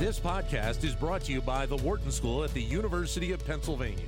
This podcast is brought to you by the Wharton School at the University of Pennsylvania.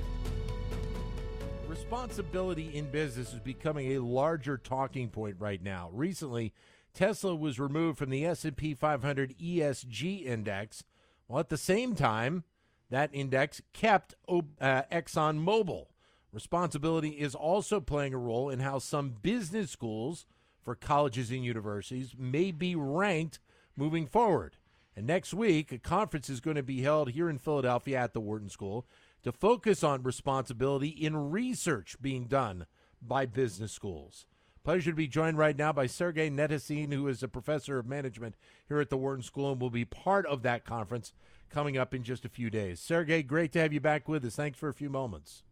Responsibility in business is becoming a larger talking point right now. Recently, Tesla was removed from the S&P 500 ESG index, while at the same time, that index kept uh, ExxonMobil. Responsibility is also playing a role in how some business schools for colleges and universities may be ranked moving forward. And next week, a conference is going to be held here in Philadelphia at the Wharton School to focus on responsibility in research being done by business schools. Pleasure to be joined right now by Sergey Netessine, who is a professor of management here at the Wharton School and will be part of that conference coming up in just a few days. Sergey, great to have you back with us. Thanks for a few moments.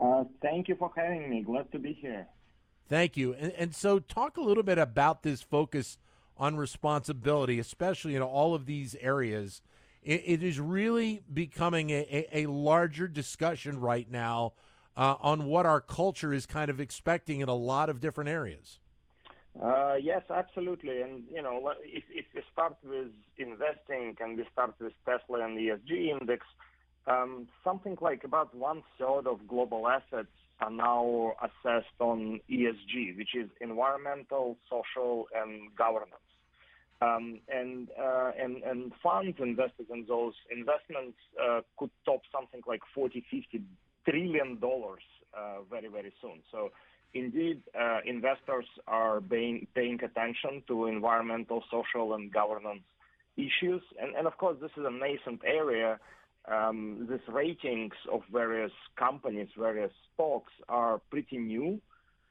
Uh, thank you for having me. Glad to be here. Thank you. And, and so, talk a little bit about this focus on responsibility, especially in all of these areas. it, it is really becoming a, a, larger discussion right now uh, on what our culture is kind of expecting in a lot of different areas. Uh, yes, absolutely. And, you know, if, if we start with investing and we start with Tesla and the ESG index, um, something like about one third of global assets are now assessed on ESG, which is environmental, social, and governance. Um, and, uh, and, and funds invested in those investments uh, could top something like 40, 50 trillion dollars uh, very, very soon. So indeed, uh, investors are paying, paying attention to environmental, social, and governance issues. And, and of course, this is a nascent area. Um, these ratings of various companies, various stocks are pretty new.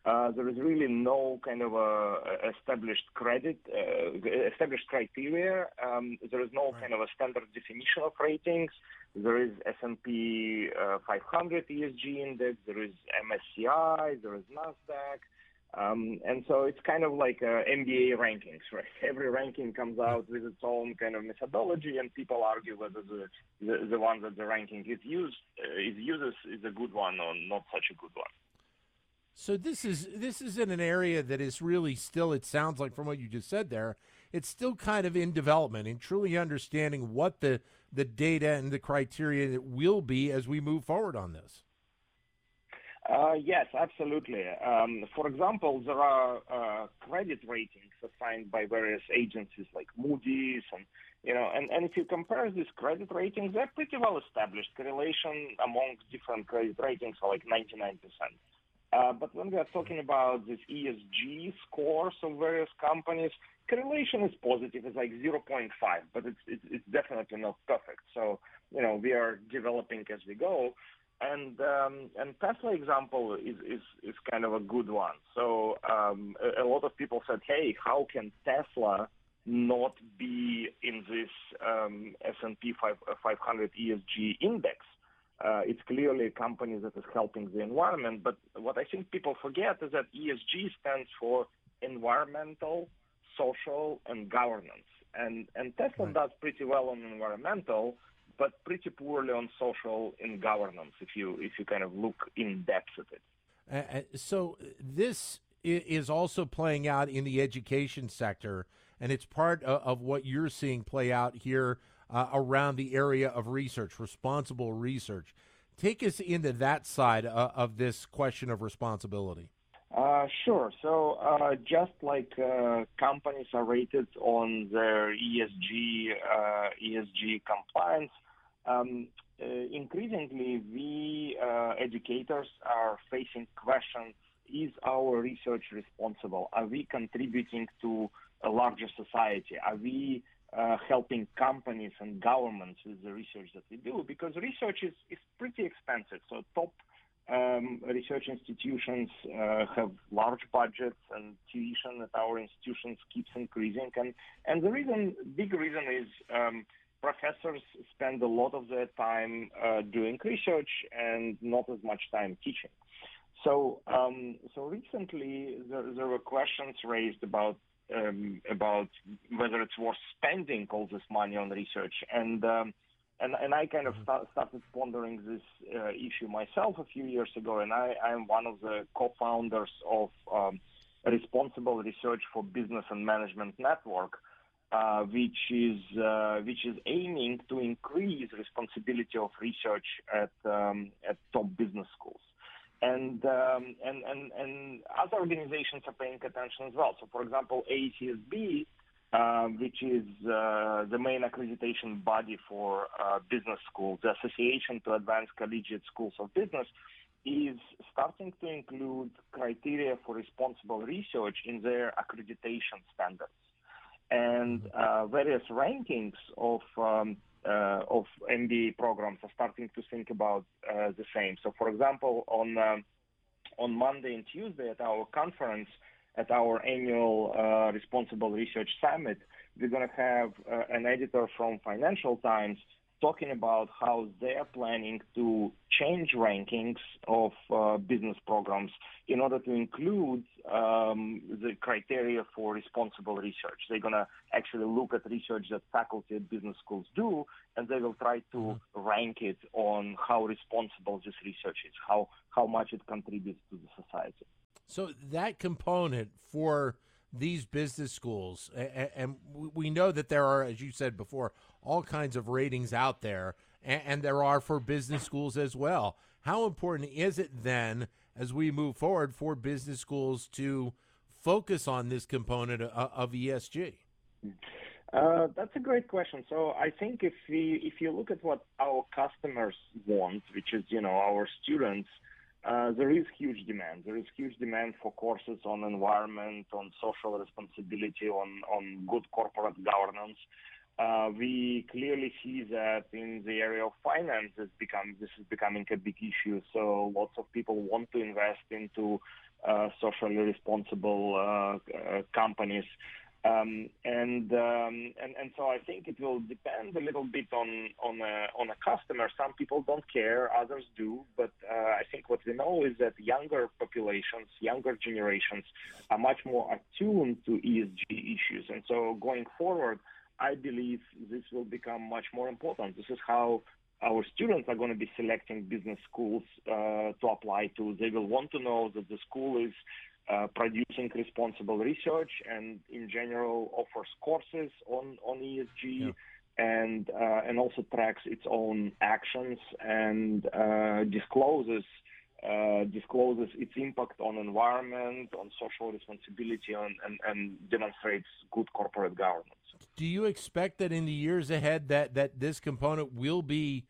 Uh, there is really no kind of a established credit, uh, established criteria. Um, there is no right. kind of a standard definition of ratings. There is S&P uh, 500 ESG index. There is MSCI. There is Nasdaq. Um, and so it's kind of like uh, MBA rankings, right? Every ranking comes out with its own kind of methodology, and people argue whether the the, the one that the ranking is used uh, is uses is a good one or not such a good one. So this is this is in an area that is really still. It sounds like from what you just said there, it's still kind of in development and truly understanding what the the data and the criteria that will be as we move forward on this. Uh, yes, absolutely. Um, for example, there are uh, credit ratings assigned by various agencies like Moody's, and you know, and, and if you compare these credit ratings, they're pretty well established. Correlation among different credit ratings are like 99 percent. Uh, but when we are talking about these ESG scores of various companies, correlation is positive. It's like 0.5, but it's, it's, it's definitely not perfect. So, you know, we are developing as we go. And um, and Tesla example is, is, is kind of a good one. So um, a, a, lot of people said, hey, how can Tesla not be in this um, S&P 500 ESG index? Uh, it's clearly a company that is helping the environment. But what I think people forget is that ESG stands for environmental, social, and governance. And, and Tesla right. does pretty well on environmental, but pretty poorly on social and governance if you if you kind of look in depth at it. Uh, so this is also playing out in the education sector, and it's part of what you're seeing play out here uh, around the area of research, responsible research. Take us into that side uh, of this question of responsibility. Uh, sure. So, uh, just like uh, companies are rated on their ESG uh, ESG compliance, um, uh, increasingly we educators are facing questions: Is our research responsible? Are we contributing to a larger society? Are we uh, helping companies and governments with the research that we do because research is, is pretty expensive. So top um, research institutions uh, have large budgets and tuition at our institutions keeps increasing. And, and the reason, big reason is um, professors spend a lot of their time uh, doing research and not as much time teaching. So, um, so recently there, there, were questions raised about um, about whether it's worth spending all this money on research. And um, and and I kind of mm-hmm. start, started pondering this uh, issue myself a few years ago. And I am one of the co-founders of um, Responsible Research for Business and Management Network. uh, which is uh, which is aiming to increase responsibility of research at um, at top business. And, um, and and and other organizations are paying attention as well. So, for example, AACSB, uh, which is uh, the main accreditation body for uh, business schools, the Association to Advance Collegiate Schools of Business, is starting to include criteria for responsible research in their accreditation standards and uh, various rankings of um, of MBA programs are starting to think about uh, the same. So, for example, on um, on Monday and Tuesday at our conference, at our annual uh, Responsible Research Summit, we're going to have uh, an editor from Financial Times talking about how they're planning to change rankings of uh, business programs in order to include um, the criteria for responsible research. They're going to actually look at research that faculty at business schools do, and they will try to mm-hmm. rank it on how responsible this research is, how how much it contributes to the society. So that component for these business schools, and we know that there are, as you said before, all kinds of ratings out there, and there are for business schools as well. How important is it then, as we move forward, for business schools to focus on this component of ESG? Uh, that's a great question. So I think if we if you look at what our customers want, which is you know our students, uh, there is huge demand. There is huge demand for courses on environment, on social responsibility, on on good corporate governance. Uh, we clearly see that in the area of finance, become, this is becoming a big issue. So lots of people want to invest into uh, socially responsible uh, uh companies. Um, and, um, and and so I think it will depend a little bit on on a, on a customer. Some people don't care, others do. But uh, I think what we know is that younger populations, younger generations, are much more attuned to ESG issues. And so going forward, I believe this will become much more important. This is how our students are going to be selecting business schools uh, to apply to. They will want to know that the school is uh, producing responsible research and, in general, offers courses on on ESG. Yeah. And uh, and also tracks its own actions and uh, discloses uh, discloses its impact on environment, on social responsibility, on, and, and demonstrates good corporate governance. Do you expect that in the years ahead that that this component will be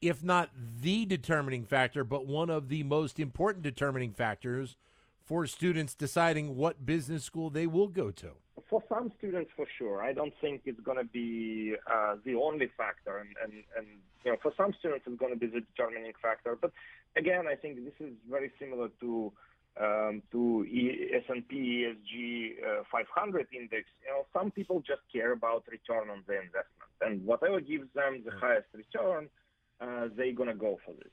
if not the determining factor but one of the most important determining factors for students deciding what business school they will go to? For some students for sure. I don't think it's going to be uh, the only factor. And, and, and you know for some students it's going to be the determining factor. But again i think this is very similar to um, to e- S&P ESG uh, 500 index, you know, some people just care about return on the investment, and whatever gives them the highest return, uh, they're gonna go for this.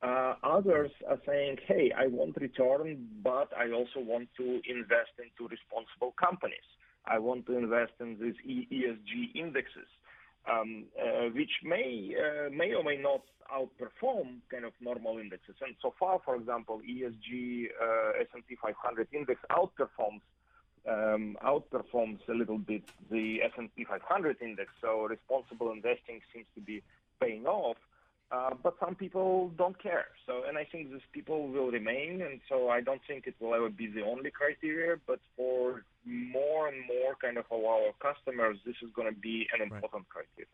Uh, others are saying, "Hey, I want return, but I also want to invest into responsible companies. I want to invest in these ESG indexes." um, uh, which may uh, may or may not outperform kind of normal indexes. And so far, for example, ESG uh, S&P 500 index outperforms um, outperforms a little bit the S&P 500 index. So responsible investing seems to be paying off. Uh, but some people don't care. So, and I think these people will remain. And so I don't think it will ever be the only criteria. But for more and more kind of our customers, this is going to be an important right. criteria.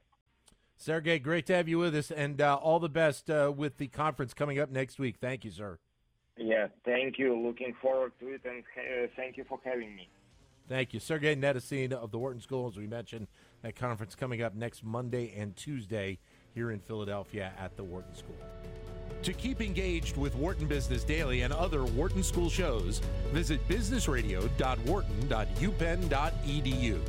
Sergey, great to have you with us, and uh, all the best uh, with the conference coming up next week. Thank you, sir. Yeah, thank you. Looking forward to it, and uh, thank you for having me. Thank you. Sergey Netessine of the Wharton School, as we mentioned, that conference coming up next Monday and Tuesday here in Philadelphia at the Wharton School. To keep engaged with Wharton Business Daily and other Wharton School shows, visit businessradio.wharton.upenn.edu.